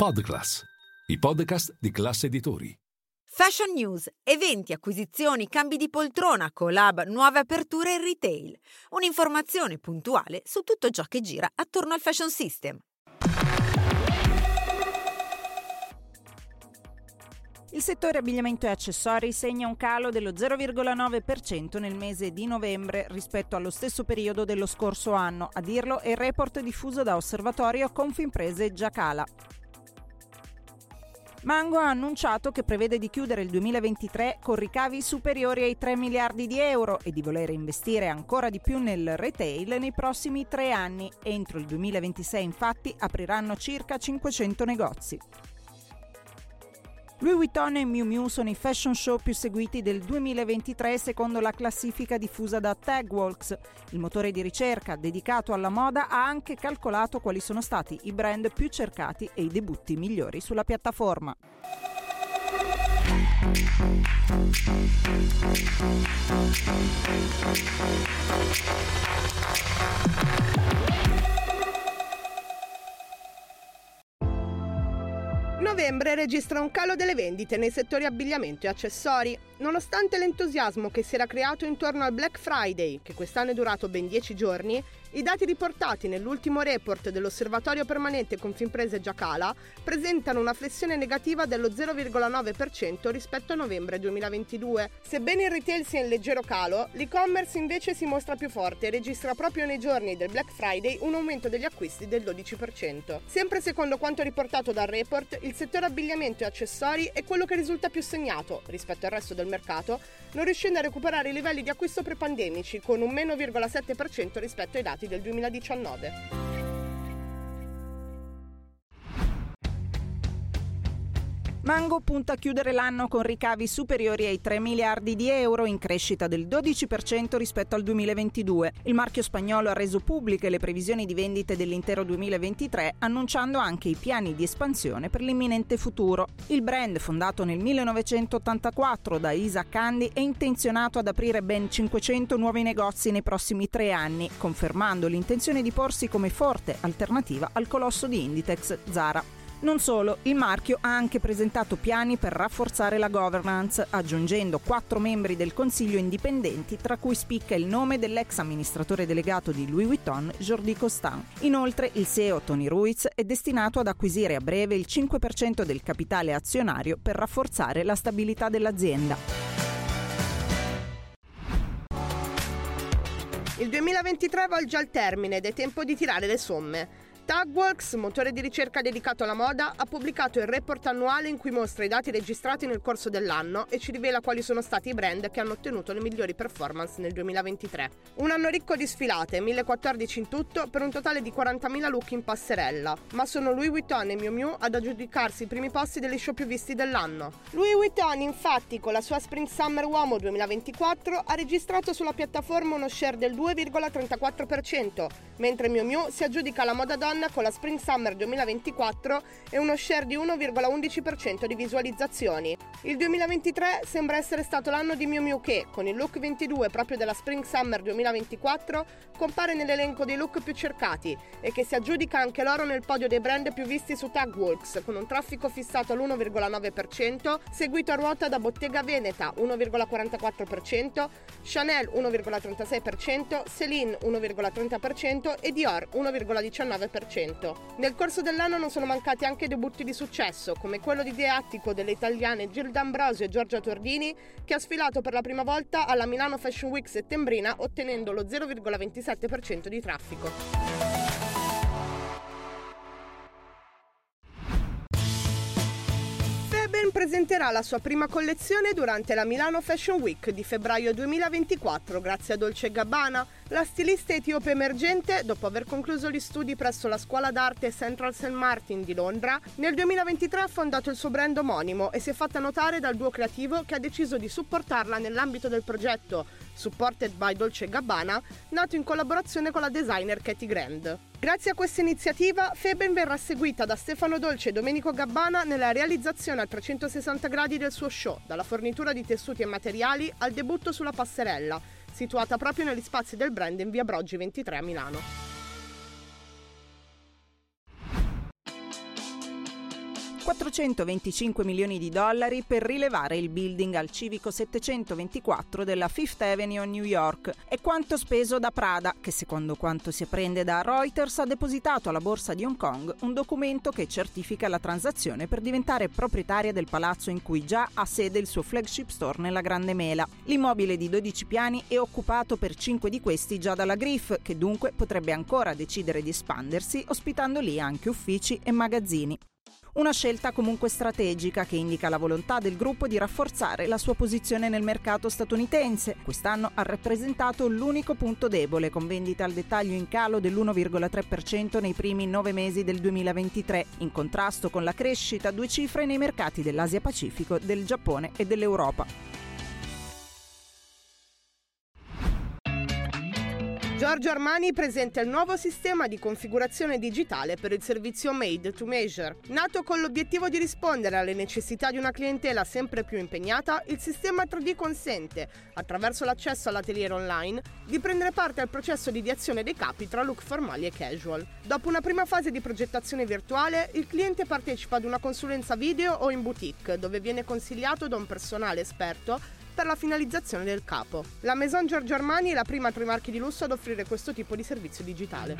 Podclass, i podcast di classe editori. Fashion News, eventi, acquisizioni, cambi di poltrona, collab, nuove aperture in retail. Un'informazione puntuale su tutto ciò che gira attorno al fashion system. Il settore abbigliamento e accessori segna un calo dello 0,9% nel mese di novembre rispetto allo stesso periodo dello scorso anno. A dirlo è il report diffuso da Osservatorio Confimprese Giacala. Mango ha annunciato che prevede di chiudere il 2023 con ricavi superiori ai 3 miliardi di euro e di voler investire ancora di più nel retail nei prossimi tre anni. Entro il 2026 infatti apriranno circa 500 negozi. Louis Vuitton e Miu Miu sono i fashion show più seguiti del 2023 secondo la classifica diffusa da Tagwalks. Il motore di ricerca dedicato alla moda ha anche calcolato quali sono stati i brand più cercati e i debutti migliori sulla piattaforma. Novembre registra un calo delle vendite nei settori abbigliamento e accessori. Nonostante l'entusiasmo che si era creato intorno al Black Friday, che quest'anno è durato ben 10 giorni, i dati riportati nell'ultimo report dell'Osservatorio Permanente Confimprese Giacala presentano una flessione negativa dello 0,9% rispetto a novembre 2022. Sebbene il retail sia in leggero calo, l'e-commerce invece si mostra più forte e registra proprio nei giorni del Black Friday un aumento degli acquisti del 12%. Sempre secondo quanto riportato dal report, il settore abbigliamento e accessori è quello che risulta più segnato, rispetto al resto del mercato, non riuscendo a recuperare i livelli di acquisto prepandemici con un meno 0,7% rispetto ai dati del 2019. Mango punta a chiudere l'anno con ricavi superiori ai 3 miliardi di euro, in crescita del 12% rispetto al 2022. Il marchio spagnolo ha reso pubbliche le previsioni di vendite dell'intero 2023, annunciando anche i piani di espansione per l'imminente futuro. Il brand, fondato nel 1984 da Isa Candy, è intenzionato ad aprire ben 500 nuovi negozi nei prossimi tre anni, confermando l'intenzione di porsi come forte alternativa al colosso di Inditex Zara. Non solo, il marchio ha anche presentato piani per rafforzare la governance, aggiungendo quattro membri del consiglio indipendenti, tra cui spicca il nome dell'ex amministratore delegato di Louis Vuitton, Jordi Costin. Inoltre, il CEO Tony Ruiz è destinato ad acquisire a breve il 5% del capitale azionario per rafforzare la stabilità dell'azienda. Il 2023 volge al termine ed è tempo di tirare le somme. Tagworks, motore di ricerca dedicato alla moda, ha pubblicato il report annuale in cui mostra i dati registrati nel corso dell'anno e ci rivela quali sono stati i brand che hanno ottenuto le migliori performance nel 2023. Un anno ricco di sfilate, 1014 in tutto, per un totale di 40.000 look in passerella, ma sono Louis Vuitton e Miu Miu ad aggiudicarsi i primi posti degli show più visti dell'anno. Louis Vuitton, infatti, con la sua Spring Summer Uomo 2024 ha registrato sulla piattaforma uno share del 2,34%, mentre Miu Miu si aggiudica la moda donna con la Spring Summer 2024 e uno share di 1,11% di visualizzazioni. Il 2023 sembra essere stato l'anno di Miu Miu che, con il look 22 proprio della Spring Summer 2024, compare nell'elenco dei look più cercati e che si aggiudica anche loro nel podio dei brand più visti su Tagworks, con un traffico fissato all'1,9%, seguito a ruota da Bottega Veneta 1,44%, Chanel 1,36%, Celine 1,30% e Dior 1,19%. Nel corso dell'anno non sono mancati anche debutti di successo, come quello di Deattico delle italiane Gilda Ambrosio e Giorgia Tordini, che ha sfilato per la prima volta alla Milano Fashion Week settembrina ottenendo lo 0,27% di traffico. Presenterà la sua prima collezione durante la Milano Fashion Week di febbraio 2024 grazie a Dolce Gabbana. La stilista etiope emergente, dopo aver concluso gli studi presso la scuola d'arte Central St. Martin di Londra, nel 2023 ha fondato il suo brand omonimo e si è fatta notare dal duo creativo che ha deciso di supportarla nell'ambito del progetto Supported by Dolce Gabbana, nato in collaborazione con la designer Katie Grand. Grazie a questa iniziativa, Feben verrà seguita da Stefano Dolce e Domenico Gabbana nella realizzazione a 360 gradi del suo show, dalla fornitura di tessuti e materiali al debutto sulla passerella, situata proprio negli spazi del brand in via Broggi 23 a Milano. 425 milioni di dollari per rilevare il building al civico 724 della Fifth Avenue a New York e quanto speso da Prada, che secondo quanto si apprende da Reuters ha depositato alla borsa di Hong Kong un documento che certifica la transazione per diventare proprietaria del palazzo in cui già ha sede il suo flagship store nella Grande Mela. L'immobile di 12 piani è occupato per 5 di questi già dalla Griff, che dunque potrebbe ancora decidere di espandersi ospitando lì anche uffici e magazzini. Una scelta comunque strategica che indica la volontà del gruppo di rafforzare la sua posizione nel mercato statunitense. Quest'anno ha rappresentato l'unico punto debole, con vendite al dettaglio in calo dell'1,3% nei primi nove mesi del 2023, in contrasto con la crescita a due cifre nei mercati dell'Asia Pacifico, del Giappone e dell'Europa. Giorgio Armani presenta il nuovo sistema di configurazione digitale per il servizio Made to Measure. Nato con l'obiettivo di rispondere alle necessità di una clientela sempre più impegnata, il sistema 3D consente, attraverso l'accesso all'atelier online, di prendere parte al processo di ideazione dei capi tra look formali e casual. Dopo una prima fase di progettazione virtuale, il cliente partecipa ad una consulenza video o in boutique, dove viene consigliato da un personale esperto per la finalizzazione del capo. La Maison Giorgio Armani è la prima tra i marchi di lusso ad offrire questo tipo di servizio digitale.